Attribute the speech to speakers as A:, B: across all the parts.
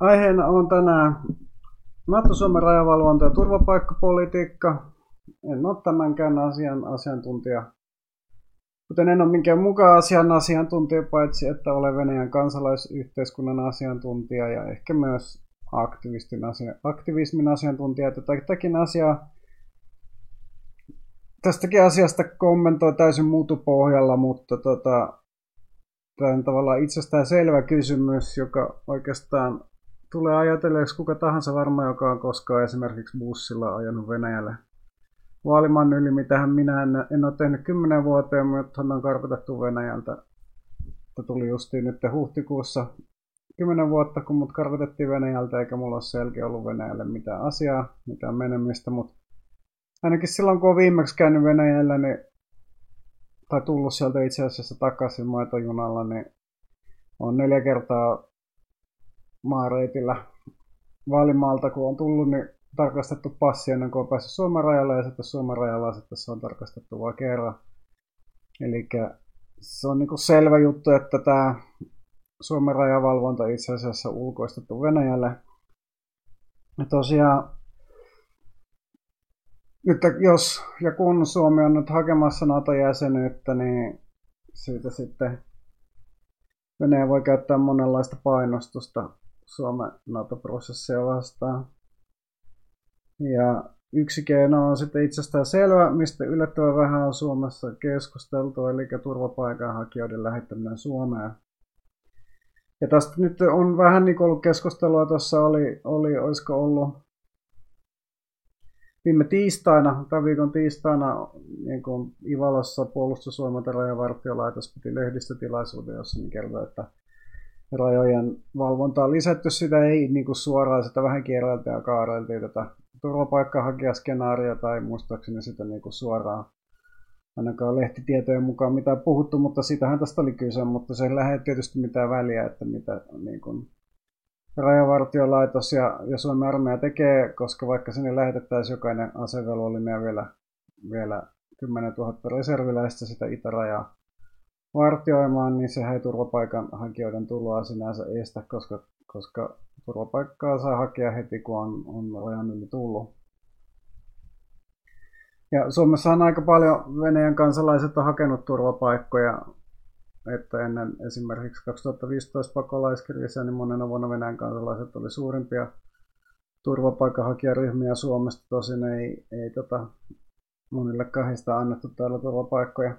A: Aiheena on tänään NATO-Suomen rajavalvonta ja turvapaikkapolitiikka. En ole tämänkään asian asiantuntija, kuten en ole minkään mukaan asian asiantuntija, paitsi että olen Venäjän kansalaisyhteiskunnan asiantuntija ja ehkä myös aktivistin asia, aktivismin asiantuntija. Tätäkin asiaa, tästäkin asiasta kommentoi täysin muutupohjalla, mutta tota, tämä on tavallaan itsestään selvä kysymys, joka oikeastaan tulee ajatelleeksi kuka tahansa varmaan, joka on koskaan esimerkiksi bussilla ajanut Venäjälle vaalimaan yli, mitä minä en, en ole tehnyt kymmenen vuoteen, mutta on karkotettu Venäjältä. Tuli justiin nyt huhtikuussa kymmenen vuotta, kun mut karkotettiin Venäjältä, eikä mulla ole selkeä ollut Venäjälle mitään asiaa, mitään menemistä, mutta ainakin silloin, kun olen viimeksi käynyt Venäjällä, niin, tai tullut sieltä itse asiassa takaisin maitojunalla, niin on neljä kertaa maareitillä Vaalimaalta, kun on tullut, niin tarkastettu passi ennen kuin on päässyt Suomen rajalle ja sitten Suomen rajalla sitten se on tarkastettu vain kerran. Eli se on niin selvä juttu, että tämä Suomen rajavalvonta itse asiassa ulkoistettu Venäjälle. Ja tosiaan, nyt jos ja kun Suomi on nyt hakemassa NATO-jäsenyyttä, niin siitä sitten Venäjä voi käyttää monenlaista painostusta Suomen NATO-prosessia vastaan. Ja yksi keino on sitten itsestään selvä, mistä yllättävän vähän on Suomessa keskusteltu, eli turvapaikanhakijoiden lähettäminen Suomeen. Ja tästä nyt on vähän niin ollut keskustelua, tuossa oli, oli, olisiko ollut viime tiistaina, tämän viikon tiistaina niin kuin Ivalossa puolustusvoimat ja rajavartiolaitos piti lehdistötilaisuuden, jossa niin kertoi, että rajojen valvontaa lisätty, sitä ei niin kuin suoraan, sitä vähän kierreltiin ja kaareltiin tätä turvapaikkahakijaskenaaria tai muistaakseni sitä niin kuin suoraan ainakaan lehtitietojen mukaan mitä puhuttu, mutta sitähän tästä oli kyse, mutta se ei lähde tietysti mitään väliä, että mitä niin kuin, rajavartiolaitos ja, ja Suomen armeija tekee, koska vaikka sinne lähetettäisiin jokainen asevelvollinen ja vielä, vielä 10 000 reserviläistä sitä itärajaa vartioimaan, niin sehän ei turvapaikanhakijoiden tuloa sinänsä estä, koska, koska turvapaikkaa saa hakea heti, kun on, on rajan yli tullut. Ja Suomessa on aika paljon Venäjän kansalaiset on hakenut turvapaikkoja, että ennen esimerkiksi 2015 pakolaiskriisiä, niin monena vuonna Venäjän kansalaiset oli suurimpia turvapaikanhakijaryhmiä Suomesta. Tosin ei, ei tota, monille kahdesta annettu täällä turvapaikkoja.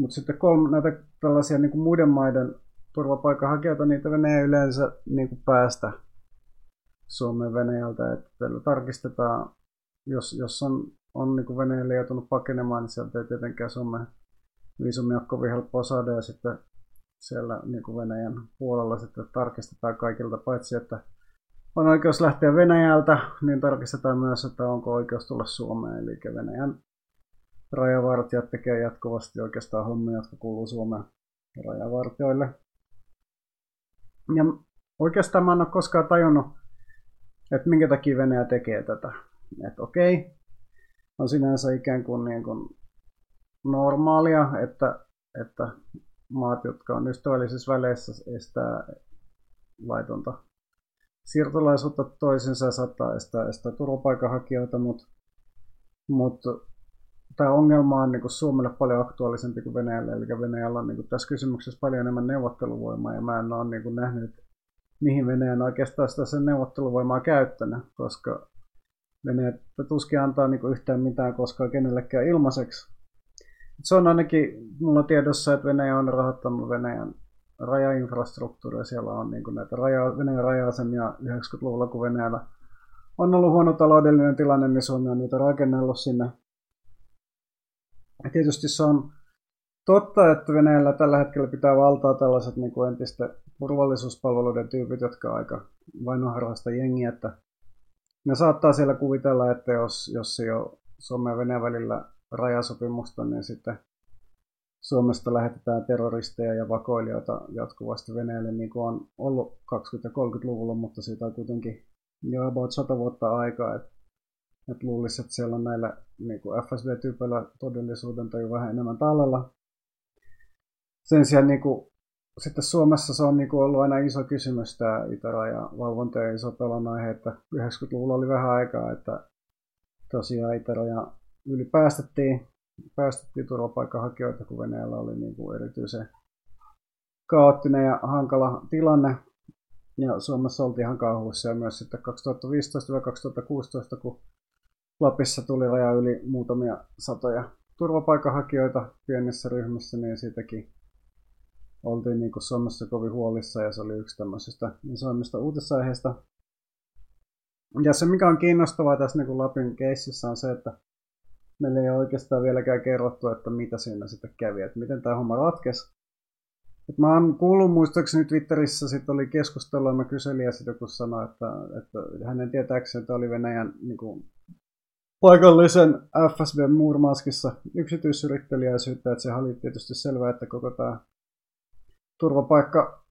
A: Mutta sitten kolme, näitä tällaisia niin kuin muiden maiden turvapaikanhakijoita, niitä Venäjä yleensä niin kuin päästä Suomen Venäjältä. Että tarkistetaan, jos, jos on, on niin Venäjälle joutunut pakenemaan, niin sieltä ei tietenkään Suomen viisumia ole kovin helppoa saada. Ja sitten siellä niin kuin Venäjän puolella sitten tarkistetaan kaikilta, paitsi että on oikeus lähteä Venäjältä, niin tarkistetaan myös, että onko oikeus tulla Suomeen. Eli Venäjän rajavartijat tekee jatkuvasti oikeastaan hommia, jotka kuuluu Suomen rajavartioille. Ja oikeastaan mä en ole koskaan tajunnut, että minkä takia Venäjä tekee tätä. Että okei, on sinänsä ikään kuin, niin kuin normaalia, että, että maat, jotka on ystävällisissä väleissä, estää laitonta siirtolaisuutta toisensa saattaa estää, estää turvapaikanhakijoita, mutta, mutta tämä ongelma on niin kuin Suomelle paljon aktuaalisempi kuin Venäjälle, eli Venäjällä on niin kuin tässä kysymyksessä paljon enemmän neuvotteluvoimaa, ja mä en ole niin kuin nähnyt, mihin Venäjä on oikeastaan sitä sen neuvotteluvoimaa käyttänyt, koska Venäjä tuskin antaa niin kuin yhtään mitään koskaan kenellekään ilmaiseksi. Se on ainakin mulla tiedossa, että Venäjä on rahoittanut Venäjän rajainfrastruktuuria. Siellä on niin kuin näitä raja, Venäjän raja-asemia 90-luvulla, kun Venäjällä on ollut huono taloudellinen tilanne, niin Suomi on niitä rakennellut sinne ja tietysti se on totta, että Venäjällä tällä hetkellä pitää valtaa tällaiset niin kuin entistä turvallisuuspalveluiden tyypit, jotka on aika vainoharrasta jengiä, että ne saattaa siellä kuvitella, että jos, jos ei ole Suomen ja Venäjän välillä rajasopimusta, niin sitten Suomesta lähetetään terroristeja ja vakoilijoita jatkuvasti Venäjälle, niin kuin on ollut 20- ja 30-luvulla, mutta siitä on kuitenkin jo about 100 vuotta aikaa. Että että luulisi, että siellä on näillä niin FSB-tyypeillä todellisuuden tai vähän enemmän tallella. Sen sijaan niin kuin sitten Suomessa se on niin kuin ollut aina iso kysymys tämä itäraja valvonta ja iso pelon aihe, että 90-luvulla oli vähän aikaa, että tosiaan itäraja yli päästettiin, päästettiin turvapaikanhakijoita, kun Venäjällä oli niin kuin erityisen kaoottinen ja hankala tilanne. Ja Suomessa oltiin ihan kauhuissa ja myös sitten 2015-2016, kun Lapissa tuli raja yli muutamia satoja turvapaikanhakijoita pienessä ryhmässä, niin siitäkin oltiin niin kuin Suomessa kovin huolissa ja se oli yksi tämmöisistä isoimmista uutisaiheista. Ja se, mikä on kiinnostavaa tässä niin kuin Lapin keississä on se, että meillä ei ole oikeastaan vieläkään kerrottu, että mitä siinä sitten kävi, että miten tämä homma ratkesi. Et mä oon kuullut muistaakseni Twitterissä, sit oli keskustelua, mä kyselin ja sitten joku sanoi, että, että hänen tietääkseen että oli Venäjän niin kuin, paikallisen FSB Murmanskissa yksityisyrittelijäisyyttä, että se oli tietysti selvää, että koko tämä turvapaikka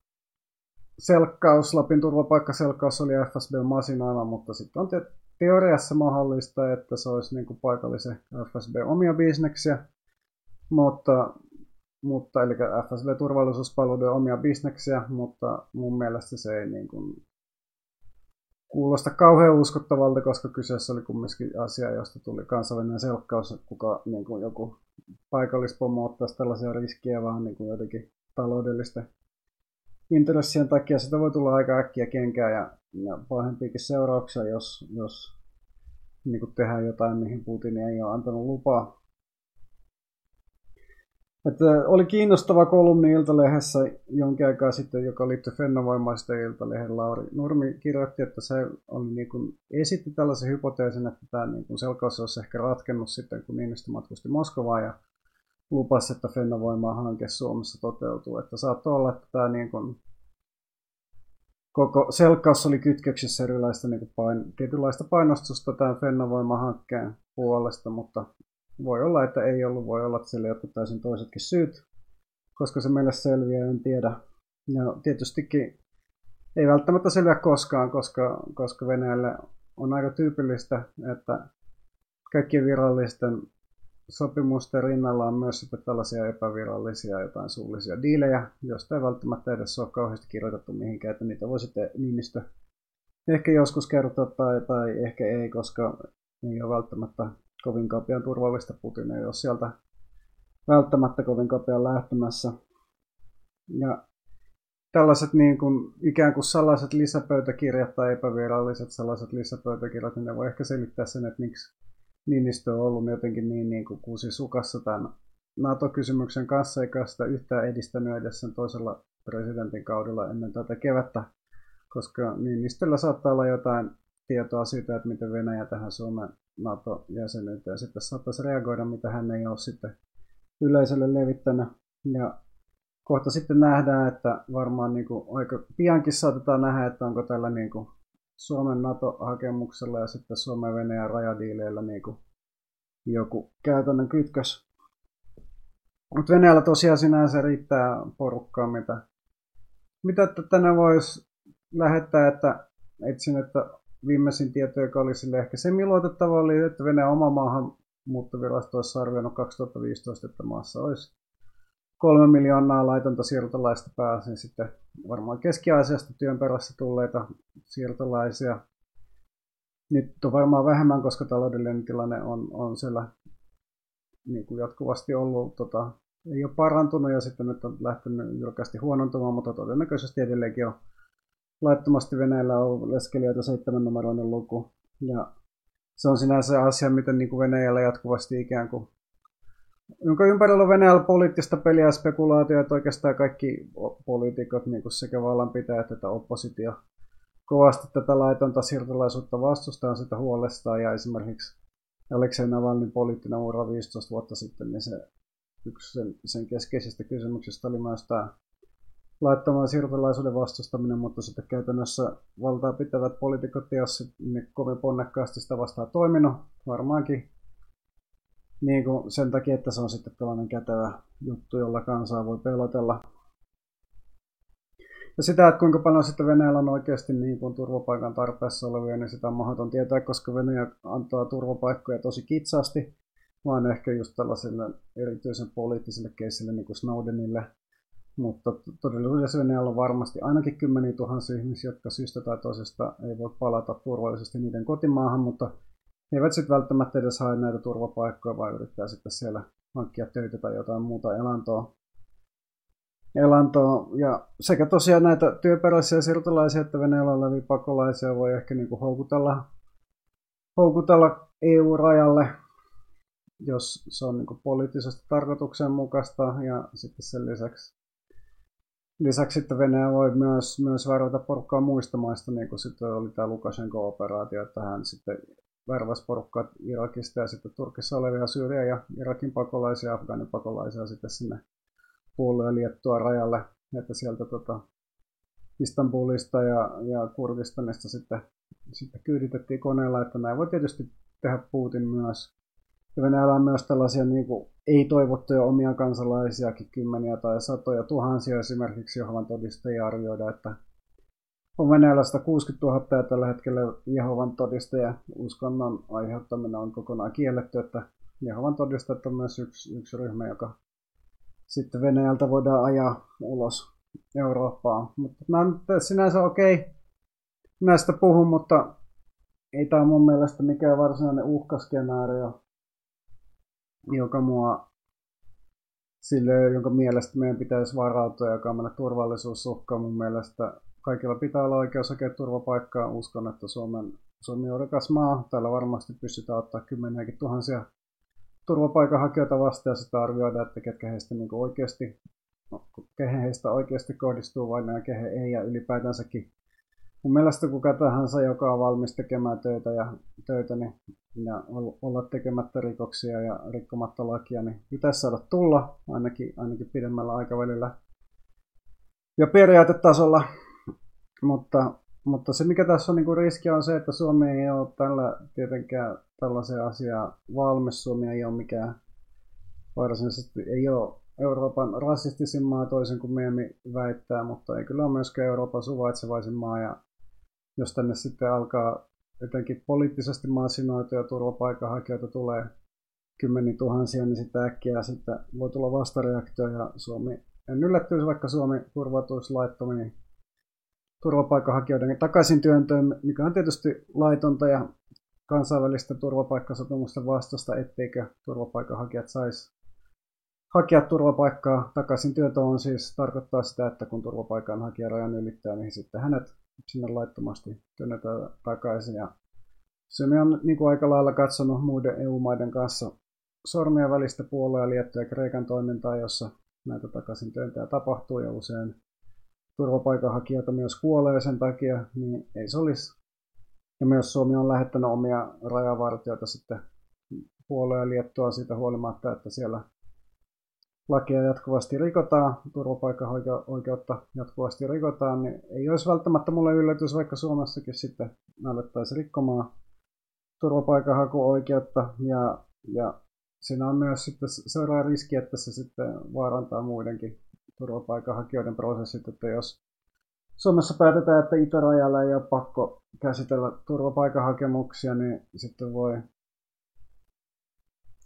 A: selkkaus, Lapin turvapaikkaselkkaus oli FSB masinaama, mutta sitten on teoriassa mahdollista, että se olisi niin kuin paikallisen FSB omia bisneksiä, mutta, mutta eli FSB-turvallisuuspalveluiden omia bisneksiä, mutta mun mielestä se ei niin kuin kuulosta kauhean uskottavalta, koska kyseessä oli kumminkin asia, josta tuli kansainvälinen selkkaus, kuka niin kuin joku paikallispomo ottaisi tällaisia riskejä vaan niin kuin jotenkin taloudellisten intressien takia. Sitä voi tulla aika äkkiä kenkää ja, ja pahempiakin seurauksia, jos, jos niin kuin tehdään jotain, mihin Putin ei ole antanut lupaa. Että oli kiinnostava kolumni Iltalehdessä jonkin aikaa sitten, joka liittyi Fennovoimaisten Iltalehden Lauri Nurmi kirjoitti, että se oli niin kuin, esitti tällaisen hypoteesin, että tämä niin kuin selkaus olisi ehkä ratkennut sitten, kun Niinistö matkusti Moskovaan ja lupasi, että Fennovoimaa hanke Suomessa toteutuu. Että saattoi olla, että tämä niin kuin, koko selkkaus oli kytköksissä erilaista niin kuin pain, tietynlaista painostusta tämän Fennovoima-hankkeen puolesta, mutta voi olla, että ei ollut, voi olla, että siellä jotkut täysin toisetkin syyt, koska se meille selviää, en tiedä. Ja tietystikin ei välttämättä selviä koskaan, koska, koska Venäjälle on aika tyypillistä, että kaikkien virallisten sopimusten rinnalla on myös sitten tällaisia epävirallisia jotain suullisia diilejä, joista ei välttämättä edes ole kauheasti kirjoitettu mihinkään, että niitä voi sitten Niinistö ehkä joskus kertoa tai, tai ehkä ei, koska ei ole välttämättä kovin kapean turvallista Putin ei ole sieltä välttämättä kovin kapean lähtemässä. Ja tällaiset niin kuin, ikään kuin salaiset lisäpöytäkirjat tai epäviralliset sellaiset lisäpöytäkirjat, niin ne voi ehkä selittää sen, että miksi Niinistö on ollut jotenkin niin, niin kuin kuusi sukassa tämän NATO-kysymyksen kanssa, eikä sitä yhtään edistänyt edes sen toisella presidentin kaudella ennen tätä kevättä, koska Niinistöllä saattaa olla jotain tietoa siitä, että miten Venäjä tähän Suomen NATO-jäsenyyteen sitten saattaisi reagoida, mitä hän ei ole sitten yleisölle levittänyt. Ja kohta sitten nähdään, että varmaan niin kuin aika piankin saatetaan nähdä, että onko tällä niin kuin Suomen NATO-hakemuksella ja sitten Suomen Venäjän rajadiileillä niin kuin joku käytännön kytkös. Mutta Venäjällä tosiaan sinänsä riittää porukkaa, mitä, mitä tänne voisi lähettää, että etsin, että viimeisin tieto, joka oli sille ehkä semiluotettava, oli, että Venäjän oma maahanmuuttovirasto olisi arvioinut 2015, että maassa olisi kolme miljoonaa laitonta siirtolaista pääsin sitten varmaan Keski-Aasiasta työn perässä tulleita siirtolaisia. Nyt on varmaan vähemmän, koska taloudellinen tilanne on, on siellä niin kuin jatkuvasti ollut, tota, ei ole parantunut ja sitten nyt on lähtenyt jyrkästi huonontumaan, mutta todennäköisesti edelleenkin on laittomasti Venäjällä on leskelijöitä seitsemän numeroinen luku. Ja se on sinänsä asia, miten niin kuin Venäjällä jatkuvasti ikään kuin jonka ympärillä on Venäjällä poliittista peliä ja spekulaatioita, oikeastaan kaikki poliitikot, niin kuin sekä vallanpitäjät että oppositio, kovasti tätä laitonta siirtolaisuutta vastustaa sitä huolestaan, ja esimerkiksi Aleksei Navalnin poliittinen ura 15 vuotta sitten, niin se yksi sen, sen keskeisistä kysymyksistä oli myös tämä laittoman siirtolaisuuden vastustaminen, mutta sitten käytännössä valtaa pitävät poliitikot, ne kovin ponnekkaasti sitä vastaan toiminut, varmaankin niin kuin sen takia, että se on sitten tällainen kätevä juttu, jolla kansaa voi pelotella. Ja sitä, että kuinka paljon sitten Venäjällä on oikeasti niin kuin turvapaikan tarpeessa olevia, niin sitä on mahdoton tietää, koska Venäjä antaa turvapaikkoja tosi kitsaasti, vaan ehkä just tällaisille erityisen poliittisille keisille, niin kuin Snowdenille, Mutta todellisuudessa on varmasti ainakin kymmeniä tuhansia ihmisiä, jotka syystä tai toisesta ei voi palata turvallisesti niiden kotimaahan, mutta he eivät sitten välttämättä edes hae näitä turvapaikkoja, vaan yrittää sitten siellä hankkia töitä tai jotain muuta elantoa. elantoa. Ja sekä tosiaan näitä työperäisiä siirtolaisia että Venäjällä olevia pakolaisia voi ehkä niin kuin houkutella, houkutella EU-rajalle jos se on niin poliittisesti tarkoituksenmukaista ja sitten sen lisäksi, lisäksi sitten Venäjä voi myös, myös värvätä porukkaa muista maista, niin kuin sitten oli tämä Lukashenko-operaatio, että hän sitten värväsi porukkaa Irakista ja sitten Turkissa olevia Syyrian ja Irakin pakolaisia Afganin pakolaisia sitten sinne puolueen liettua rajalle, että sieltä tota, Istanbulista ja, ja Kurdistanista sitten, sitten kyyditettiin koneella, että näin voi tietysti tehdä Putin myös. Ja Venäjällä on myös tällaisia niin kuin, ei-toivottuja omia kansalaisiakin, kymmeniä tai satoja tuhansia esimerkiksi Jehovan todistajia arvioida, että on Venäjällä 160 000 ja tällä hetkellä Jehovan todistaja uskonnon aiheuttaminen on kokonaan kielletty, että Jehovan todistajat on myös yksi, yksi ryhmä, joka sitten Venäjältä voidaan ajaa ulos Eurooppaan. Mutta mä sinänsä okei, okay. näistä puhun, mutta ei tämä mun mielestä mikään varsinainen uhkaskenaario joka mua sille, jonka mielestä meidän pitäisi varautua, joka on meillä turvallisuusuhka. Mun mielestä kaikilla pitää olla oikeus hakea turvapaikkaa. Uskon, että Suomen, Suomi on rikas maa. Täällä varmasti pystytään ottaa kymmeniäkin tuhansia turvapaikanhakijoita vastaan ja sitä arvioida, että ketkä heistä niin oikeasti, no, kehen heistä oikeasti kohdistuu vain ja kehen ei ja ylipäätänsäkin mun mielestä kuka tahansa, joka on valmis tekemään töitä, ja, töitä niin, ja olla tekemättä rikoksia ja rikkomatta lakia, niin pitäisi saada tulla ainakin, ainakin pidemmällä aikavälillä ja periaatetasolla. Mutta, mutta se mikä tässä on niin kuin riski on se, että Suomi ei ole tällä tietenkään tällaiseen asiaan valmis. Suomi ei ole mikään varsinaisesti ei ole Euroopan rasistisin maa toisin kuin Miemi väittää, mutta ei kyllä ole myöskään Euroopan suvaitsevaisin maa. Ja jos tänne sitten alkaa jotenkin poliittisesti masinoituja turvapaikanhakijoita tulee kymmeniä tuhansia, niin sitten äkkiä sitten voi tulla vastareaktio ja Suomi, en yllättyisi vaikka Suomi turvautuisi laittomiin turvapaikanhakijoiden takaisin työntöön, mikä on tietysti laitonta ja kansainvälisten turvapaikkasopimusten vastasta, etteikö turvapaikanhakijat saisi hakea turvapaikkaa. Takaisin työntöön siis tarkoittaa sitä, että kun turvapaikanhakija rajan ylittää, niin sitten hänet sinne laittomasti työnnetään takaisin. Ja Suomi on niin kuin aika lailla katsonut muiden EU-maiden kanssa sormia välistä puolella Liettua ja Kreikan toimintaa, jossa näitä takaisin työntöjä tapahtuu ja usein turvapaikanhakijoita myös kuolee sen takia, niin ei se olisi. Ja myös Suomi on lähettänyt omia rajavartijoita sitten puolella Liettua siitä huolimatta, että siellä lakia jatkuvasti rikotaan, turvapaikkaoikeutta jatkuvasti rikotaan, niin ei olisi välttämättä mulle yllätys, vaikka Suomessakin sitten alettaisiin rikkomaan turvapaikanhakuoikeutta. Ja, ja siinä on myös sitten seuraava riski, että se sitten vaarantaa muidenkin turvapaikanhakijoiden prosessit, että jos Suomessa päätetään, että itärajalla ei ole pakko käsitellä turvapaikanhakemuksia, niin sitten voi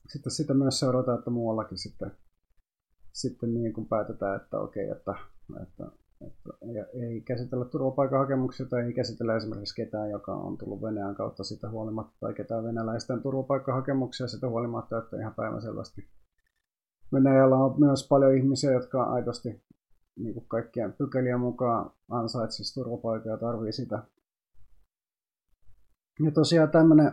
A: sitten sitä myös seurata, että muuallakin sitten sitten niin kuin päätetään, että okei, että, että, että ei käsitellä turvapaikkahakemuksia tai ei käsitellä esimerkiksi ketään, joka on tullut Venäjän kautta sitä huolimatta, tai ketään venäläisten turvapaikkahakemuksia sitä huolimatta, että ihan päivänselvästi Venäjällä on myös paljon ihmisiä, jotka aidosti niin kuin kaikkien pykälien mukaan ansaitsisi turvapaikan ja tarvii sitä. Ja tosiaan tämmöinen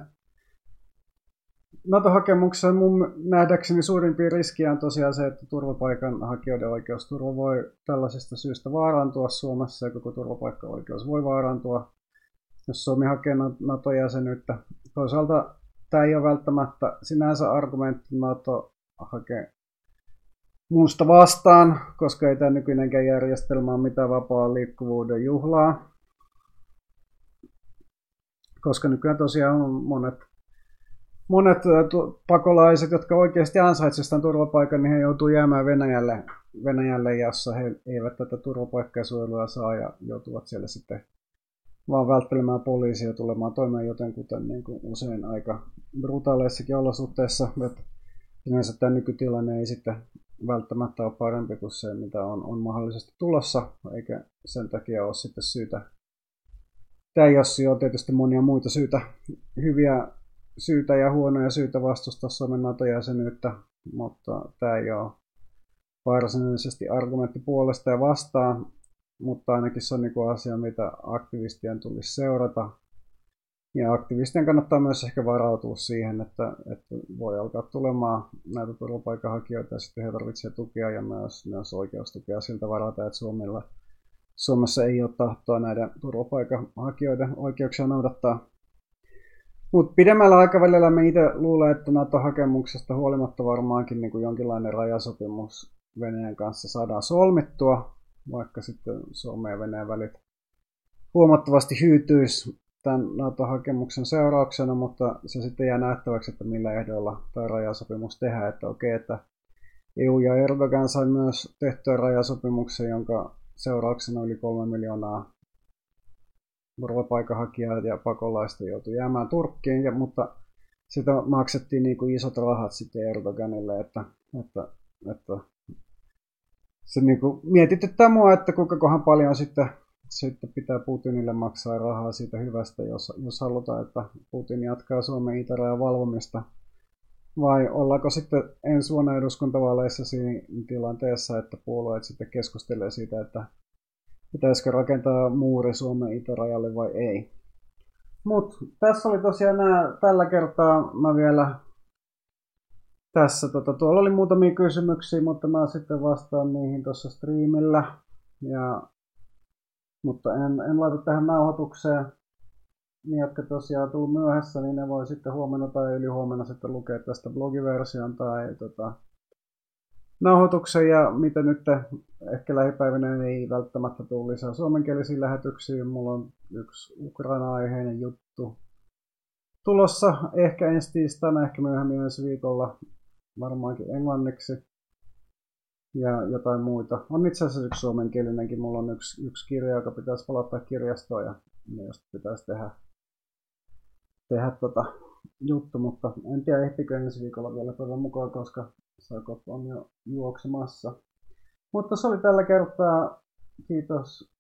A: NATO-hakemuksessa mun nähdäkseni suurimpia riskiä on tosiaan se, että turvapaikanhakijoiden oikeusturva voi tällaisesta syystä vaarantua Suomessa ja koko turvapaikkaoikeus voi vaarantua, jos Suomi hakee NATO-jäsenyyttä. Toisaalta tämä ei ole välttämättä sinänsä argumentti NATO hakee muusta vastaan, koska ei tämä nykyinenkään järjestelmä ole mitään vapaa liikkuvuuden juhlaa. Koska nykyään tosiaan on monet monet pakolaiset, jotka oikeasti ansaitsevat turvapaikan, niin he joutuu jäämään Venäjälle, Venäjälle jossa he eivät tätä turvapaikkasuojelua saa ja joutuvat siellä sitten vaan välttelemään poliisia tulemaan toimeen jotenkuten niin kuin usein aika brutaaleissakin olosuhteissa. Että sinänsä tämä nykytilanne ei sitten välttämättä ole parempi kuin se, mitä on, on mahdollisesti tulossa, eikä sen takia ole sitten syytä. Tämä Jossi on tietysti monia muita syitä, hyviä syitä ja huonoja syitä vastustaa Suomen NATO-jäsenyyttä, mutta tämä ei ole varsinaisesti argumentti puolesta ja vastaan, mutta ainakin se on niin asia, mitä aktivistien tulisi seurata ja aktivistien kannattaa myös ehkä varautua siihen, että, että voi alkaa tulemaan näitä turvapaikanhakijoita ja sitten he tarvitsevat tukea ja myös, myös oikeustukea siltä varalta, että Suomella, Suomessa ei ole tahtoa näiden turvapaikanhakijoiden oikeuksia noudattaa. Mutta pidemmällä aikavälillä me itse luulen, että NATO-hakemuksesta huolimatta varmaankin niin kuin jonkinlainen rajasopimus Venäjän kanssa saadaan solmittua, vaikka sitten Suomen ja Venäjän välit huomattavasti hyytyisi tämän NATO-hakemuksen seurauksena, mutta se sitten jää nähtäväksi, että millä ehdoilla tämä rajasopimus tehdään. Että okei, että EU ja Erdogan sai myös tehtyä rajasopimuksen, jonka seurauksena yli kolme miljoonaa turvapaikanhakijaa ja pakolaista joutui jäämään Turkkiin, ja, mutta sitä maksettiin niin kuin isot rahat sitten Erdoganille, että, että, että se niin kuin mietityttää mua, että kuinka kohan paljon sitten sitten pitää Putinille maksaa rahaa siitä hyvästä, jos, jos halutaan, että Putin jatkaa Suomen itärajan valvomista. Vai ollaanko sitten ensi vuonna eduskuntavaaleissa siinä tilanteessa, että puolueet sitten keskustelee siitä, että pitäisikö rakentaa muuri Suomen itärajalle vai ei. Mutta tässä oli tosiaan nämä, tällä kertaa mä vielä tässä, tota, tuolla oli muutamia kysymyksiä, mutta mä sitten vastaan niihin tuossa striimillä. Ja mutta en, en laita tähän nauhoitukseen. Niin, jotka tosiaan tuu myöhässä, niin ne voi sitten huomenna tai ylihuomenna sitten lukea tästä blogiversion tai tota, nauhoituksen ja mitä nyt ehkä lähipäivänä ei välttämättä tule lisää suomenkielisiä lähetyksiä. Mulla on yksi Ukraina-aiheinen juttu tulossa ehkä ensi tiistaina, ehkä myöhemmin ensi viikolla varmaankin englanniksi ja jotain muita. On itse asiassa yksi suomenkielinenkin. Mulla on yksi, yksi kirja, joka pitäisi palauttaa kirjastoon ja josta pitäisi tehdä, tehdä tota juttu, mutta en tiedä ehtikö ensi viikolla vielä toivon mukaan, koska sakot on jo juoksemassa. Mutta se oli tällä kertaa. Kiitos